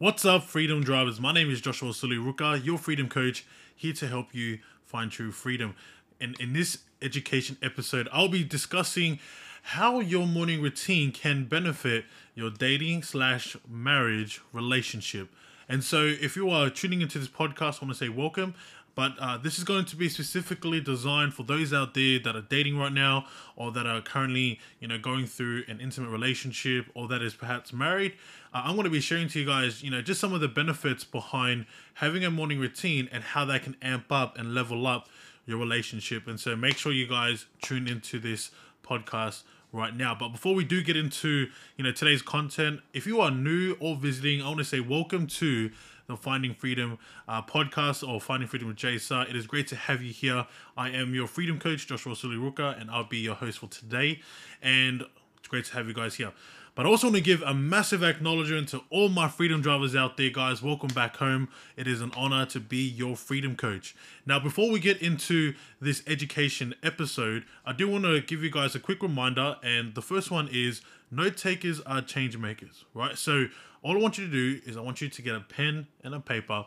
What's up, freedom drivers? My name is Joshua Suluruka, your freedom coach, here to help you find true freedom. And in this education episode, I'll be discussing how your morning routine can benefit your dating slash marriage relationship. And so, if you are tuning into this podcast, I want to say welcome. But uh, this is going to be specifically designed for those out there that are dating right now, or that are currently, you know, going through an intimate relationship, or that is perhaps married. Uh, I'm going to be sharing to you guys, you know, just some of the benefits behind having a morning routine and how that can amp up and level up your relationship. And so, make sure you guys tune into this podcast right now. But before we do get into, you know, today's content, if you are new or visiting, I want to say welcome to the Finding Freedom uh, podcast or Finding Freedom with Jasa. It is great to have you here. I am your freedom coach, Joshua Suliruka, and I'll be your host for today. And it's great to have you guys here. But I also want to give a massive acknowledgement to all my freedom drivers out there, guys. Welcome back home. It is an honor to be your freedom coach. Now, before we get into this education episode, I do want to give you guys a quick reminder. And the first one is note takers are change makers, right? So, all I want you to do is I want you to get a pen and a paper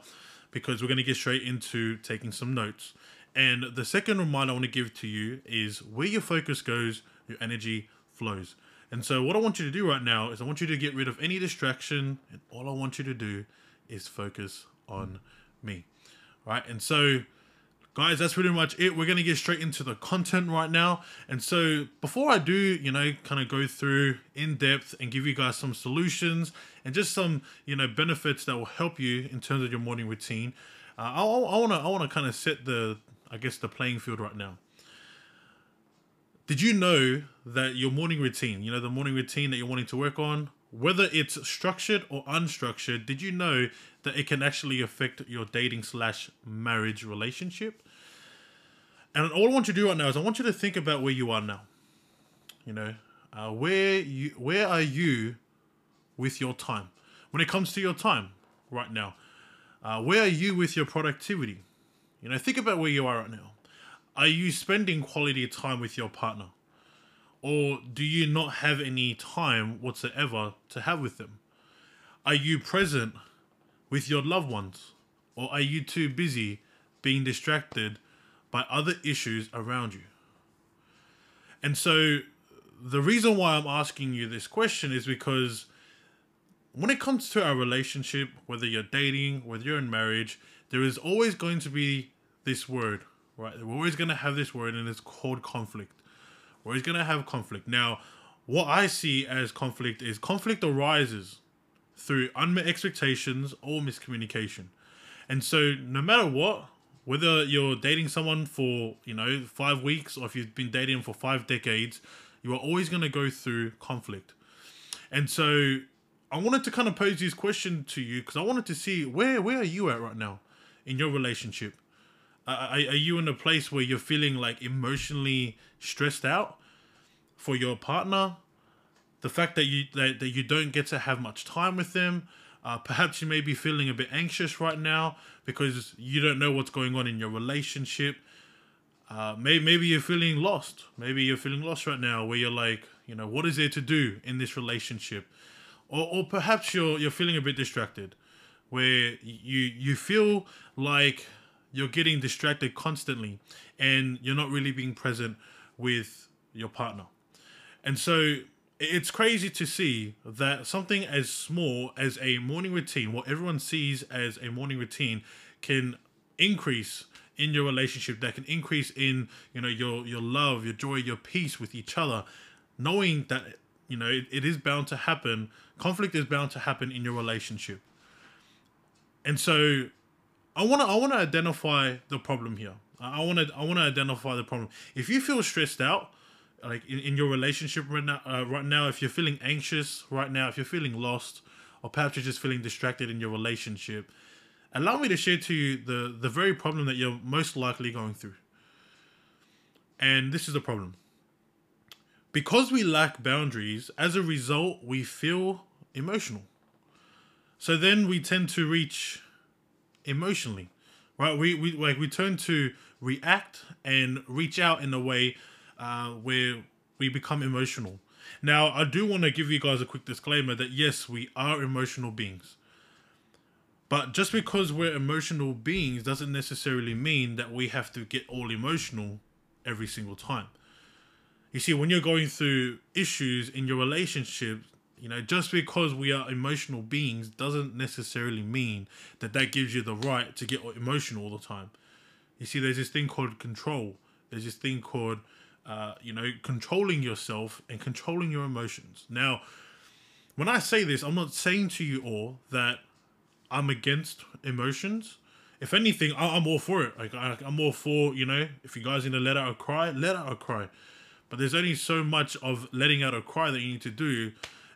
because we're going to get straight into taking some notes. And the second reminder I want to give to you is where your focus goes, your energy flows. And so, what I want you to do right now is I want you to get rid of any distraction, and all I want you to do is focus on me. Right? And so, guys that's pretty much it. We're going to get straight into the content right now. And so before i do you know kind of go through in depth and give you guys some solutions and just some you know benefits that will help you in terms of your morning routine uh, i want to i want to kind of set the i guess the playing field right now. Did you know that your morning routine you know the morning routine that you're wanting to work on whether it's structured or unstructured, did you know that it can actually affect your dating slash marriage relationship? And all I want you to do right now is I want you to think about where you are now. You know, uh, where you where are you with your time when it comes to your time right now? Uh, where are you with your productivity? You know, think about where you are right now. Are you spending quality time with your partner? Or do you not have any time whatsoever to have with them? Are you present with your loved ones? Or are you too busy being distracted by other issues around you? And so, the reason why I'm asking you this question is because when it comes to our relationship, whether you're dating, whether you're in marriage, there is always going to be this word, right? We're always going to have this word, and it's called conflict where he's gonna have conflict. Now, what I see as conflict is conflict arises through unmet expectations or miscommunication. And so no matter what, whether you're dating someone for, you know, five weeks or if you've been dating for five decades, you are always gonna go through conflict. And so I wanted to kind of pose this question to you because I wanted to see where where are you at right now in your relationship? Are, are you in a place where you're feeling like emotionally stressed out for your partner? The fact that you that, that you don't get to have much time with them. Uh, perhaps you may be feeling a bit anxious right now because you don't know what's going on in your relationship. Uh, maybe, maybe you're feeling lost. Maybe you're feeling lost right now where you're like, you know, what is there to do in this relationship? Or, or perhaps you're, you're feeling a bit distracted where you, you feel like you're getting distracted constantly and you're not really being present with your partner. And so it's crazy to see that something as small as a morning routine, what everyone sees as a morning routine, can increase in your relationship that can increase in you know your your love your joy your peace with each other knowing that you know it, it is bound to happen conflict is bound to happen in your relationship and so I want to I want to identify the problem here. I want to I want to identify the problem. If you feel stressed out, like in, in your relationship right now, uh, right now, if you're feeling anxious right now, if you're feeling lost, or perhaps you're just feeling distracted in your relationship, allow me to share to you the the very problem that you're most likely going through. And this is the problem. Because we lack boundaries, as a result, we feel emotional. So then we tend to reach emotionally, right? We we like we turn to react and reach out in a way uh, where we become emotional. Now, I do want to give you guys a quick disclaimer that yes, we are emotional beings. But just because we're emotional beings doesn't necessarily mean that we have to get all emotional every single time. You see, when you're going through issues in your relationship, you know, just because we are emotional beings doesn't necessarily mean that that gives you the right to get emotional all the time. You see, there's this thing called control. There's this thing called, uh, you know, controlling yourself and controlling your emotions. Now, when I say this, I'm not saying to you all that I'm against emotions. If anything, I, am all for it. Like I, am all for you know, if you guys need to let out a cry, let out a cry. But there's only so much of letting out a cry that you need to do,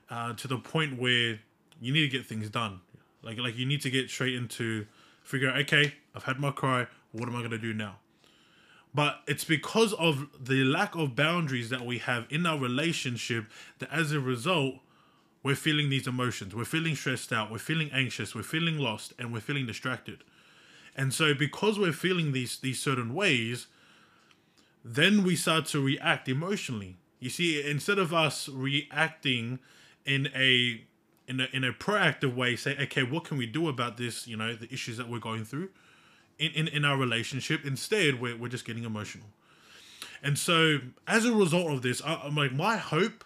uh, to the point where you need to get things done. Like like you need to get straight into figure out. Okay, I've had my cry. What am I gonna do now? But it's because of the lack of boundaries that we have in our relationship that as a result, we're feeling these emotions. We're feeling stressed out. We're feeling anxious. We're feeling lost, and we're feeling distracted. And so, because we're feeling these these certain ways, then we start to react emotionally. You see, instead of us reacting in a in a in a proactive way, say, okay, what can we do about this? You know, the issues that we're going through in in, in our relationship. Instead, we're we're just getting emotional. And so, as a result of this, I, I'm like, my hope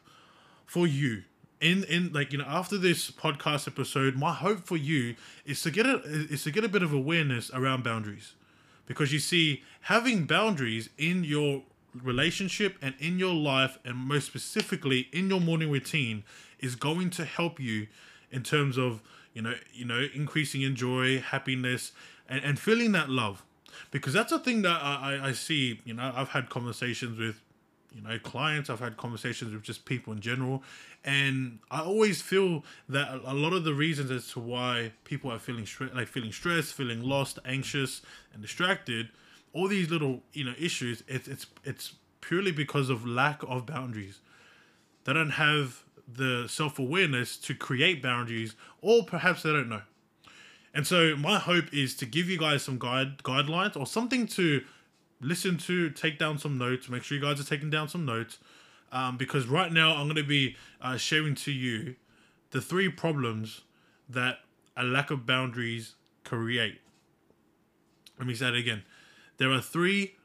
for you in in like you know after this podcast episode my hope for you is to get a is to get a bit of awareness around boundaries because you see having boundaries in your relationship and in your life and most specifically in your morning routine is going to help you in terms of you know you know increasing in joy happiness and, and feeling that love. Because that's a thing that I, I see you know i've had conversations with you know clients i've had conversations with just people in general and i always feel that a lot of the reasons as to why people are feeling like feeling stressed feeling lost anxious and distracted all these little you know issues it's it's it's purely because of lack of boundaries they don't have the self-awareness to create boundaries or perhaps they don't know and so my hope is to give you guys some guide guidelines or something to listen to, take down some notes. Make sure you guys are taking down some notes. Um, because right now I'm going to be uh, sharing to you the three problems that a lack of boundaries create. Let me say it again. There are three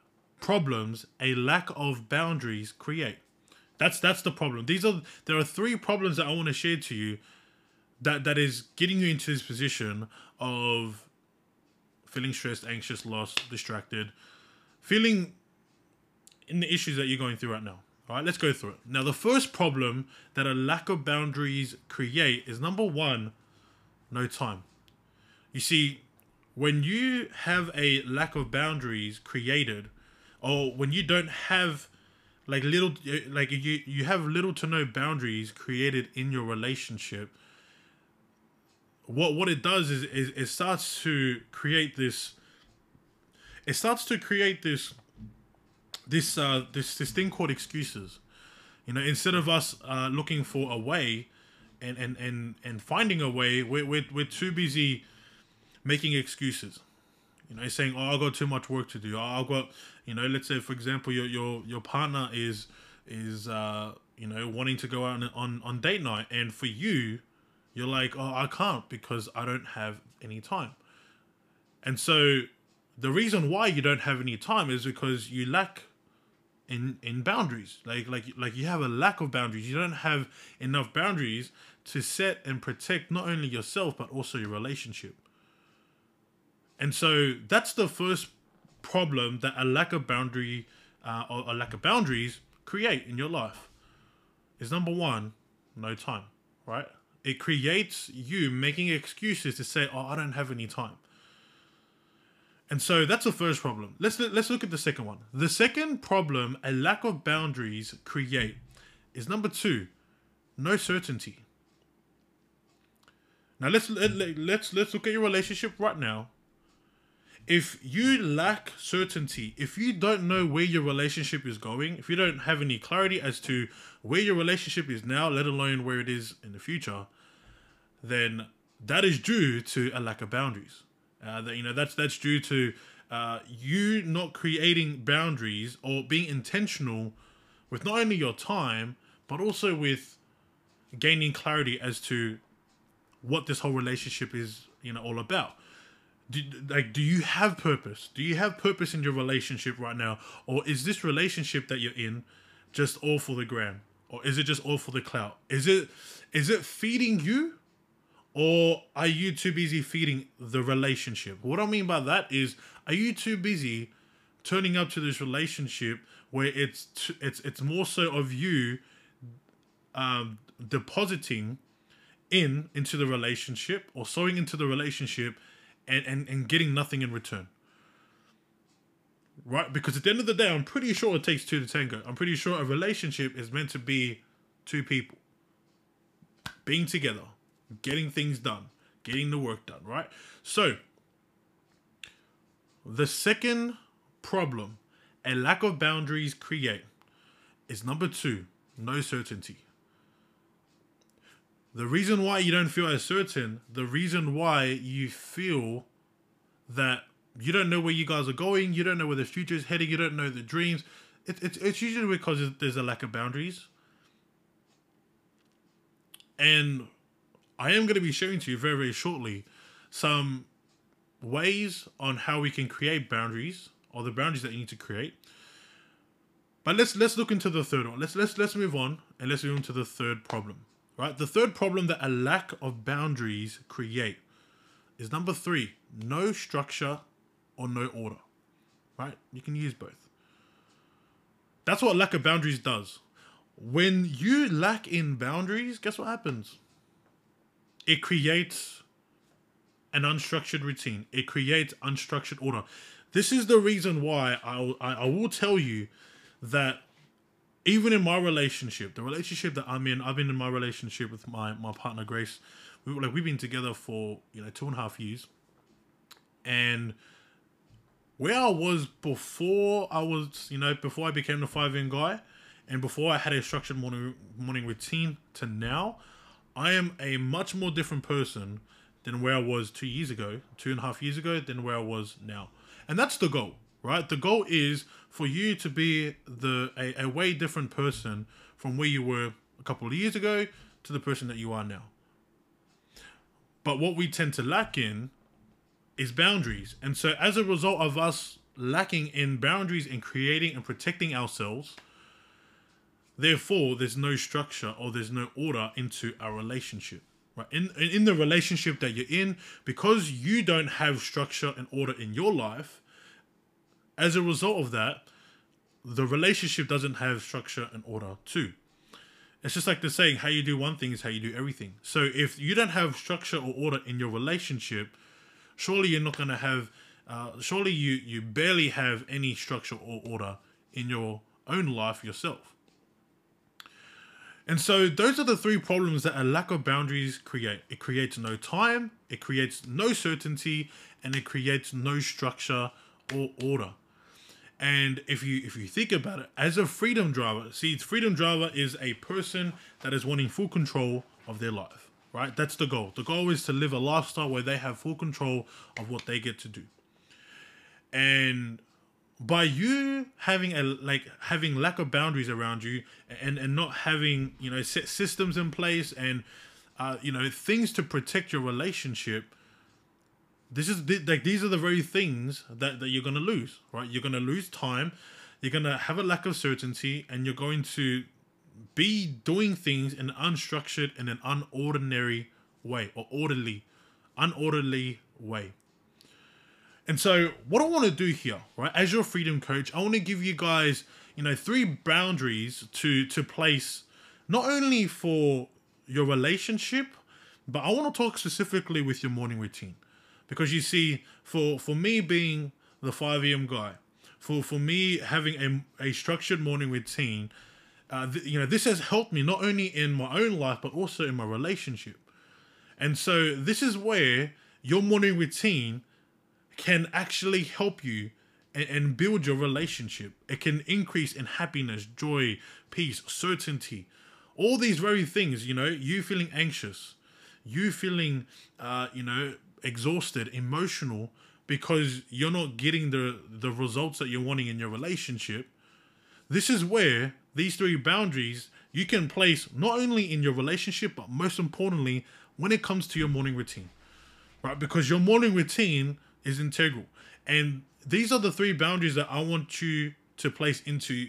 problems a lack of boundaries create. That's that's the problem. These are there are three problems that I want to share to you that that is getting you into this position of feeling stressed, anxious, lost, distracted, feeling in the issues that you're going through right now. All right, let's go through it. Now, the first problem that a lack of boundaries create is number one, no time. You see, when you have a lack of boundaries created, or when you don't have like little like you you have little to no boundaries created in your relationship what what it does is, is it starts to create this it starts to create this this uh this this thing called excuses. You know instead of us uh looking for a way and and and and finding a way we're we're, we're too busy making excuses. You know saying oh i've got too much work to do. Oh, i've got you know let's say for example your your your partner is is uh you know wanting to go out on on, on date night and for you you're like oh i can't because i don't have any time. And so the reason why you don't have any time is because you lack in in boundaries. Like like like you have a lack of boundaries. You don't have enough boundaries to set and protect not only yourself but also your relationship and so that's the first problem that a lack of boundary uh, or a lack of boundaries create in your life is number one no time right it creates you making excuses to say oh i don't have any time and so that's the first problem. Let's let's look at the second one. The second problem a lack of boundaries create is number 2, no certainty. Now let's let, let, let's let's look at your relationship right now. If you lack certainty, if you don't know where your relationship is going, if you don't have any clarity as to where your relationship is now, let alone where it is in the future, then that is due to a lack of boundaries. Uh, that you know that's that's due to uh, you not creating boundaries or being intentional with not only your time but also with gaining clarity as to what this whole relationship is, you know, all about. Do, like, do you have purpose? Do you have purpose in your relationship right now, or is this relationship that you're in just all for the gram, or is it just all for the clout? Is it is it feeding you, or are you too busy feeding the relationship? What I mean by that is, are you too busy turning up to this relationship where it's t- it's it's more so of you um, depositing in into the relationship or sowing into the relationship and, and, and getting nothing in return. Right? Because at the end of the day, I'm pretty sure it takes two to tango. I'm pretty sure a relationship is meant to be two people being together, getting things done, getting the work done, right? So, the second problem a lack of boundaries create is number two, no certainty. The reason why you don't feel as certain, the reason why you feel that you don't know where you guys are going, you don't know where the future is heading, you don't know the dreams, it, it, it's usually because there's a lack of boundaries. And I am going to be sharing to you very, very shortly some ways on how we can create boundaries or the boundaries that you need to create. But let's let's look into the third one. Let's let's let's move on and let's move on to the third problem. Right? The third problem that a lack of boundaries create is number three, no structure or no order. Right? You can use both. That's what lack of boundaries does. When you lack in boundaries, guess what happens? It creates an unstructured routine. It creates unstructured order. This is the reason why I, I, I will tell you that even in my relationship, the relationship that I'm in, I've been in my relationship with my my partner Grace. We like we've been together for you know two and a half years, and where I was before I was you know before I became the five in guy, and before I had a structured morning morning routine to now, I am a much more different person than where I was two years ago, two and a half years ago, than where I was now, and that's the goal right? The goal is for you to be the a, a way different person from where you were a couple of years ago to the person that you are now. But what we tend to lack in is boundaries. And so as a result of us lacking in boundaries and creating and protecting ourselves, therefore there's no structure or there's no order into our relationship. Right? In in the relationship that you're in, because you don't have structure and order in your life, as a result of that, the relationship doesn't have structure and order too. It's just like the saying, how you do one thing is how you do everything. So if you don't have structure or order in your relationship, surely you're not going to have, uh, surely you, you barely have any structure or order in your own life yourself. And so those are the three problems that a lack of boundaries create. It creates no time, it creates no certainty, and it creates no structure or order. And if you if you think about it, as a freedom driver, see, freedom driver is a person that is wanting full control of their life, right? That's the goal. The goal is to live a lifestyle where they have full control of what they get to do. And by you having a like having lack of boundaries around you and and not having you know set systems in place and uh, you know things to protect your relationship this is like these are the very things that, that you're gonna lose, right? You're gonna lose time, you're gonna have a lack of certainty, and you're going to be doing things in an unstructured and an unordinary way or orderly, unorderly way. And so, what I want to do here, right, as your freedom coach, I want to give you guys, you know, three boundaries to to place, not only for your relationship, but I want to talk specifically with your morning routine because you see, for for me being the five a.m. guy, for for me having a, a structured morning routine, uh, th- you know, this has helped me not only in my own life but also in my relationship. And so this is where your morning routine can actually help you and, and build your relationship. It can increase in happiness, joy, peace, certainty, all these very things. You know, you feeling anxious, you feeling, uh, you know, exhausted, emotional because you're not getting the the results that you're wanting in your relationship. This is where these three boundaries you can place not only in your relationship but most importantly when it comes to your morning routine, right? Because your morning routine is integral. And these are the three boundaries that I want you to place into,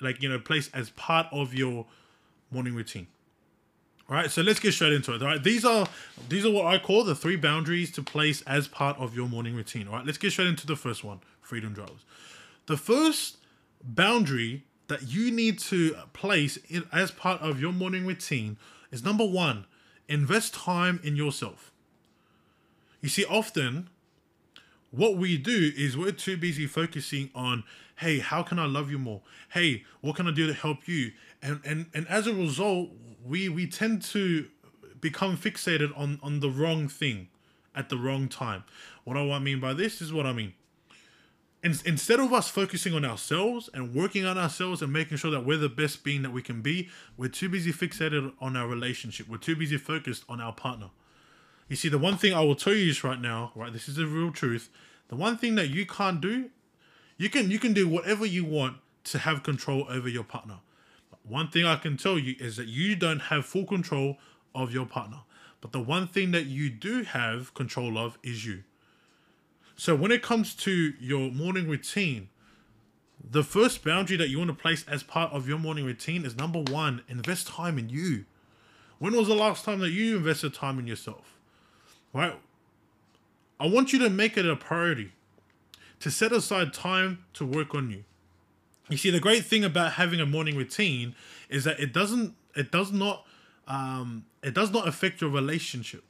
like, you know, place as part of your morning routine. All right, so let's get straight into it. All right, these are these are what I call the three boundaries to place as part of your morning routine. All right, let's get straight into the first one, freedom drivers. The first boundary that you need to place in, as part of your morning routine is number one, invest time in yourself. You see, often what we do is we're too busy focusing on, hey, how can I love you more? Hey, what can I do to help you? And and and as a result, we we tend to become fixated on on the wrong thing at the wrong time. What do I mean by this is what I mean. In, instead of us focusing on ourselves and working on ourselves and making sure that we're the best being that we can be, we're too busy fixated on our relationship. We're too busy focused on our partner. You see, the one thing I will tell you is right now, right? This is the real truth. The one thing that you can't do, you can you can do whatever you want to have control over your partner. One thing I can tell you is that you don't have full control of your partner. But the one thing that you do have control of is you. So when it comes to your morning routine, the first boundary that you want to place as part of your morning routine is number one, invest time in you. When was the last time that you invested time in yourself? Right? I want you to make it a priority to set aside time to work on you. You see, the great thing about having a morning routine is that it doesn't, it does not, um, it does not affect your relationship.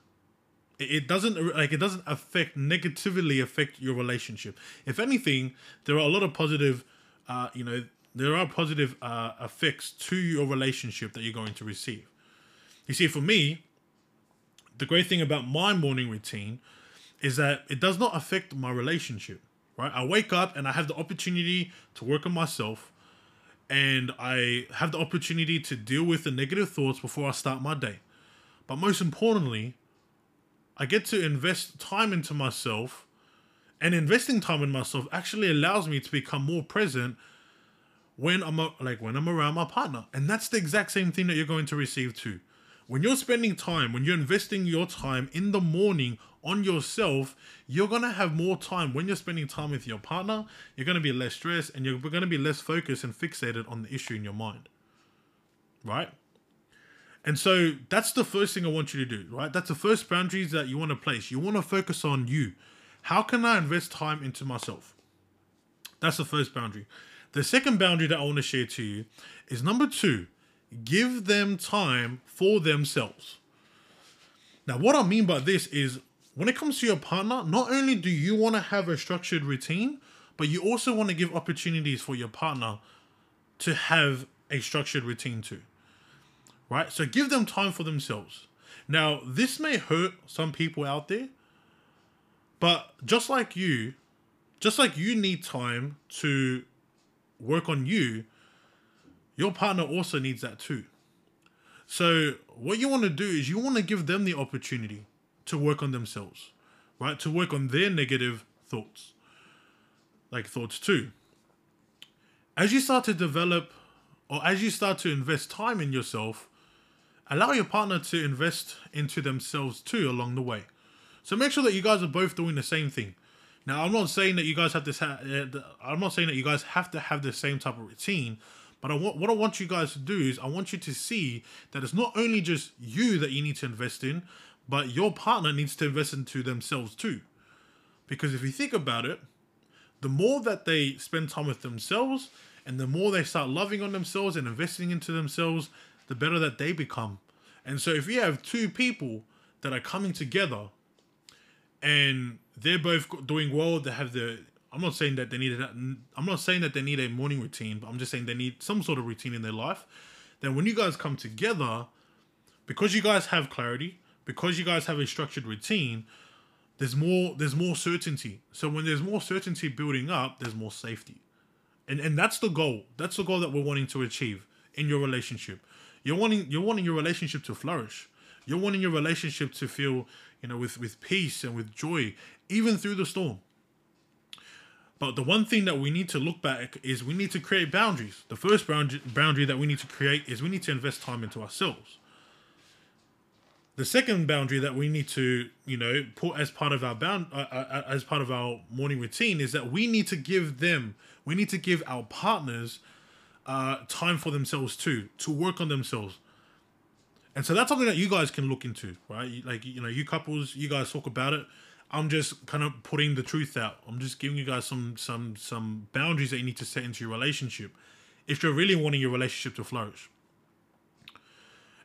It, doesn't like it doesn't affect negatively affect your relationship. If anything, there are a lot of positive, uh, you know, there are positive uh, effects to your relationship that you're going to receive. You see, for me, the great thing about my morning routine is that it does not affect my relationship right? I wake up and I have the opportunity to work on myself and I have the opportunity to deal with the negative thoughts before I start my day. But most importantly, I get to invest time into myself and investing time in myself actually allows me to become more present when I'm like when I'm around my partner. And that's the exact same thing that you're going to receive too. When you're spending time, when you're investing your time in the morning on yourself, you're to have more time when you're spending time with your partner. You're to be less stressed and you're to be less focused and fixated on the issue in your mind. Right? And so that's the first thing I want you to do, right? That's the first boundaries that you want to place. You want to focus on you. How can I invest time into myself? That's the first boundary. The second boundary that I want to share to you is number two give them time for themselves. Now, what I mean by this is when it comes to your partner, not only do you want to have a structured routine, but you also want to give opportunities for your partner to have a structured routine too. Right? So give them time for themselves. Now, this may hurt some people out there, but just like you, just like you need time to work on you, your partner also needs that too. So, what you want to do is you want to give them the opportunity to work on themselves, right? To work on their negative thoughts, like thoughts too. As you start to develop or as you start to invest time in yourself, allow your partner to invest into themselves too along the way. So make sure that you guys are both doing the same thing. Now, I'm not saying that you guys have this. Ha- uh, I'm not saying that you guys have to have the same type of routine. But I want what I want you guys to do is I want you to see that it's not only just you that you need to invest in, but your partner needs to invest into themselves too. Because if you think about it, the more that they spend time with themselves and the more they start loving on themselves and investing into themselves, the better that they become. And so if you have two people that are coming together and they're both doing well, they have the I'm not saying that they need a, I'm not saying that they need a morning routine, but I'm just saying they need some sort of routine in their life. Then when you guys come together, because you guys have clarity, because you guys have a structured routine, there's more there's more certainty. So when there's more certainty building up, there's more safety. And and that's the goal. That's the goal that we're wanting to achieve in your relationship. You're wanting you're wanting your relationship to flourish. You're wanting your relationship to feel, you know, with with peace and with joy even through the storm. But the one thing that we need to look back is we need to create boundaries. The first boundary, that we need to create is we need to invest time into ourselves. The second boundary that we need to, you know, put as part of our bound uh, uh, as part of our morning routine is that we need to give them, we need to give our partners uh, time for themselves too, to work on themselves. And so that's something that you guys can look into, right? Like, you know, you couples, you guys talk about it. I'm just kind of putting the truth out. I'm just giving you guys some some some boundaries that you need to set into your relationship if you're really wanting your relationship to flourish.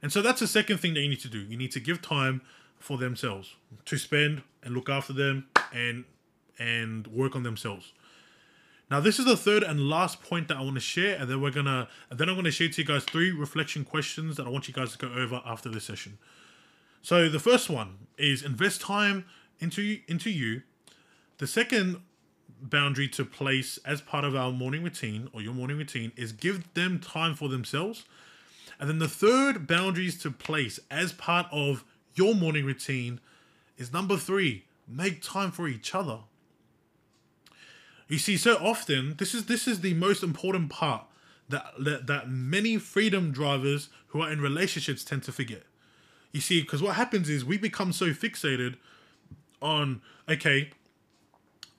And so that's the second thing that you need to do. You need to give time for themselves to spend and look after them and and work on themselves. Now, this is the third and last point that I want to share, and then we're gonna, and then I'm gonna share to you guys three reflection questions that I want you guys to go over after this session. So the first one is invest time into into you. The second boundary to place as part of our morning routine or your morning routine is give them time for themselves. And then the third boundaries to place as part of your morning routine is number three, make time for each other. You see, so often this is this is the most important part that that, that many freedom drivers who are in relationships tend to forget. You see, because what happens is we become so fixated on okay,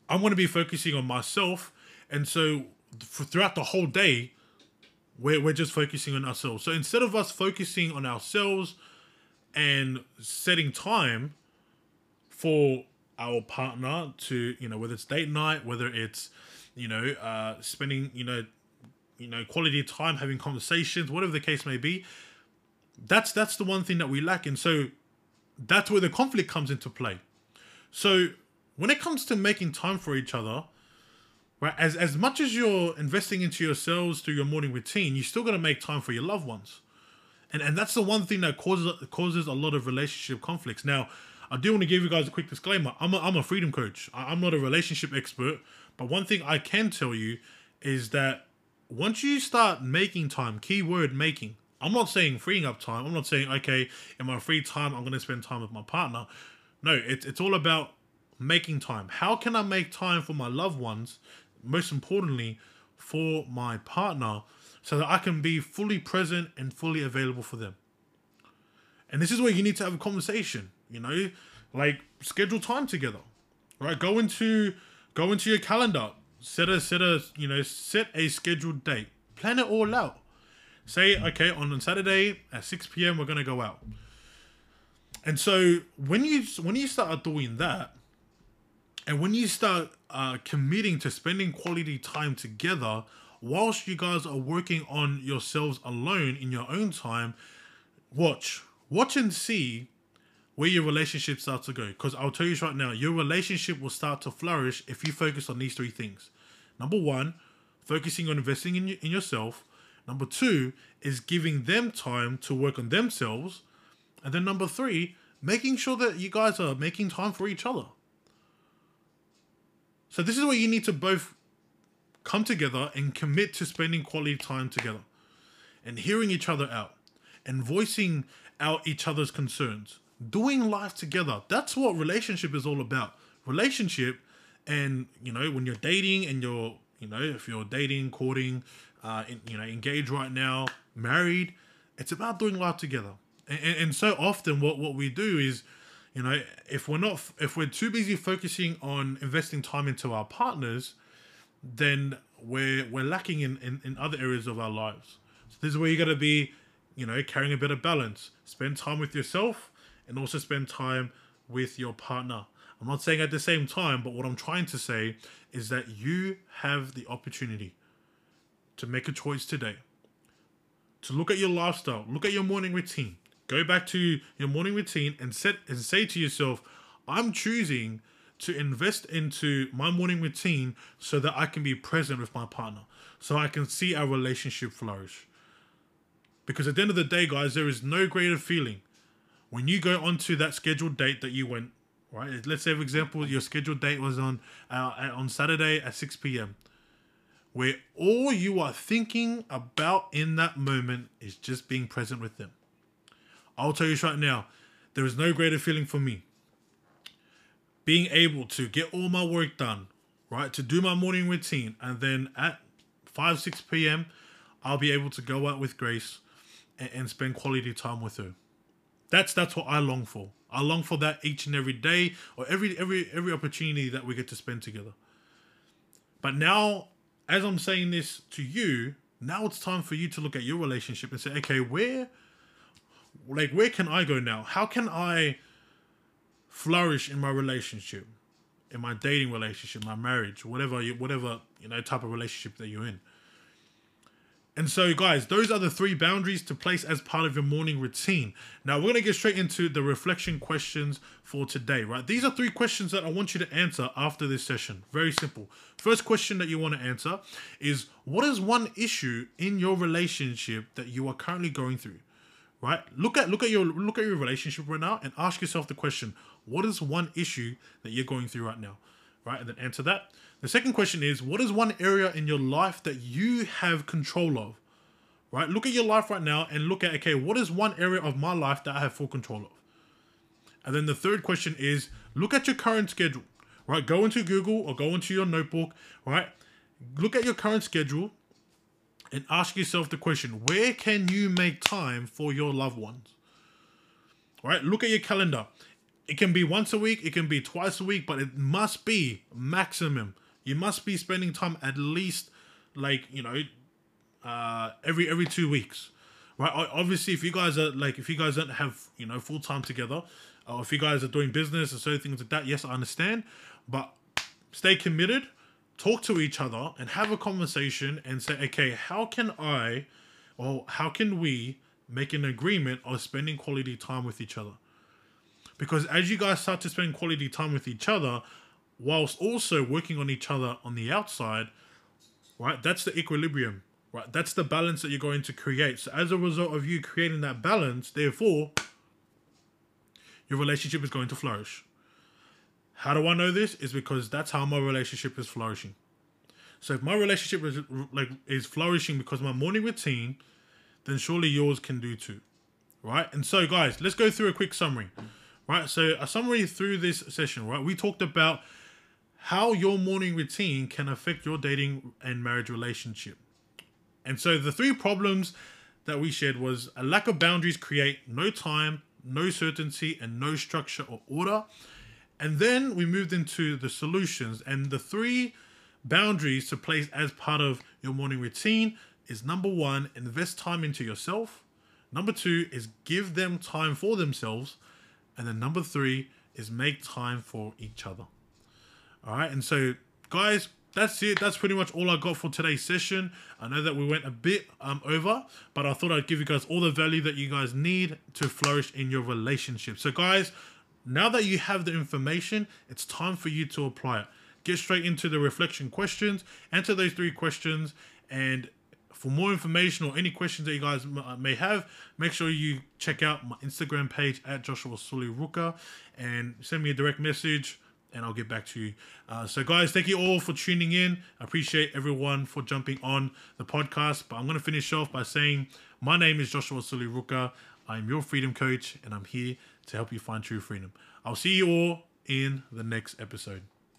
I want to be focusing on myself, and so throughout the whole day, we're we're just focusing on ourselves. So instead of us focusing on ourselves and setting time for our partner to you know whether it's date night whether it's you know uh spending you know you know quality time having conversations whatever the case may be that's that's the one thing that we lack and so that's where the conflict comes into play so when it comes to making time for each other right as as much as you're investing into yourselves through your morning routine you still got to make time for your loved ones and and that's the one thing that causes causes a lot of relationship conflicts now I do want to give you guys a quick disclaimer. I'm a, I'm a freedom coach. I'm not a relationship expert, but one thing I can tell you is that once you start making time, keyword making, I'm not saying freeing up time. I'm not saying, okay, in my free time, I'm going to spend time with my partner. No, it's, it's all about making time. How can I make time for my loved ones? Most importantly, for my partner, so that I can be fully present and fully available for them. And this is where you need to have a conversation. You know, like schedule time together, right? Go into go into your calendar, set a set a you know set a scheduled date, plan it all out. Say okay on Saturday at six p.m. we're gonna go out. And so when you when you start doing that, and when you start uh, committing to spending quality time together, whilst you guys are working on yourselves alone in your own time, watch, watch and see where your relationship starts to go. Because I'll tell you right now, your relationship will start to flourish if you focus on these three things. Number one, focusing on investing in, in yourself. Number two is giving them time to work on themselves. And then number three, making sure that you guys are making time for each other. So this is where you need to both come together and commit to spending quality time together and hearing each other out and voicing out each other's concerns doing life together. That's what relationship is all about. Relationship, and you know, when you're dating and you're, you know, if you're dating, courting, uh, in, you know, engaged right now, married, it's about doing life together. And, and, and so often, what what we do is, you know, if we're not, if we're too busy focusing on investing time into our partners, then we're we're lacking in, in, in other areas of our lives. So this is where you got to be, you know, carrying a bit of balance. Spend time with yourself and also spend time with your partner. I'm not saying at the same time, but what I'm trying to say is that you have the opportunity to make a choice today. To look at your lifestyle, look at your morning routine. Go back to your morning routine and set and say to yourself, I'm choosing to invest into my morning routine so that I can be present with my partner, so I can see our relationship flourish. Because at the end of the day, guys, there is no greater feeling when you go onto that scheduled date that you went, right? Let's say, for example, your scheduled date was on uh, on Saturday at 6 p.m., where all you are thinking about in that moment is just being present with them. I'll tell you right now, there is no greater feeling for me. Being able to get all my work done, right? To do my morning routine, and then at 5, 6 p.m., I'll be able to go out with Grace and, and spend quality time with her That's that's what I long for. I long for that each and every day or every every every opportunity that we get to spend together. But now, as I'm saying this to you, now it's time for you to look at your relationship and say, okay, where like where can I go now? How can I flourish in my relationship? In my dating relationship, my marriage, whatever you whatever, you know, type of relationship that you're in. And so, guys, those are the three boundaries to place as part of your morning routine. Now, we're going to get straight into the reflection questions for today, right? These are three questions that I want you to answer after this session. Very simple. First question that you want to answer is What is one issue in your relationship that you are currently going through? Right? Look at look at your look at your relationship right now and ask yourself the question, what is one issue that you're going through right now? Right? And then answer that. The second question is what is one area in your life that you have control of? Right? Look at your life right now and look at, okay, what is one area of my life that I have full control of? And then the third question is look at your current schedule, right? Go into Google or go into your notebook, right? Look at your current schedule and ask yourself the question where can you make time for your loved ones? Right? Look at your calendar. It can be once a week, it can be twice a week, but it must be maximum you must be spending time at least like you know uh, every every two weeks, right? Obviously, if you guys are like if you guys don't have you know full time together, or if you guys are doing business or certain things like that, yes, I understand, but stay committed, talk to each other, and have a conversation and say, okay, how can I, or how can we make an agreement of spending quality time with each other? Because as you guys start to spend quality time with each other, whilst also working on each other on the outside, right? That's the equilibrium, right? That's the balance that you're going to create. So as a result of you creating that balance, therefore, your relationship is going to flourish. How do I know this? Is because that's how my relationship is flourishing. So if my relationship is like is flourishing because my morning routine, then surely yours can do too. Right? And so guys, let's go through a quick summary. Right? So a summary through this session, right? We talked about how your morning routine can affect your dating and marriage relationship. And so the three problems that we shared was a lack of boundaries create no time, no certainty, and no structure or order. And then we moved into the solutions. And the three boundaries to place as part of your morning routine is number one, invest time into yourself. Number two is give them time for themselves. And then number three is make time for each other. All right, and so guys, that's it. That's pretty much all I got for today's session. I know that we went a bit um, over, but I thought I'd give you guys all the value that you guys need to flourish in your relationship. So, guys, now that you have the information, it's time for you to apply it. Get straight into the reflection questions, answer those three questions, and for more information or any questions that you guys uh, may have, make sure you check out my Instagram page at Joshua Sully Ruka and send me a direct message and I'll get back to you. Uh, so, guys, thank you all for tuning in. I appreciate everyone for jumping on the podcast. But I'm going to finish off by saying my name is Joshua Sully Ruka. I'm your freedom coach, and I'm here to help you find true freedom. I'll see you all in the next episode.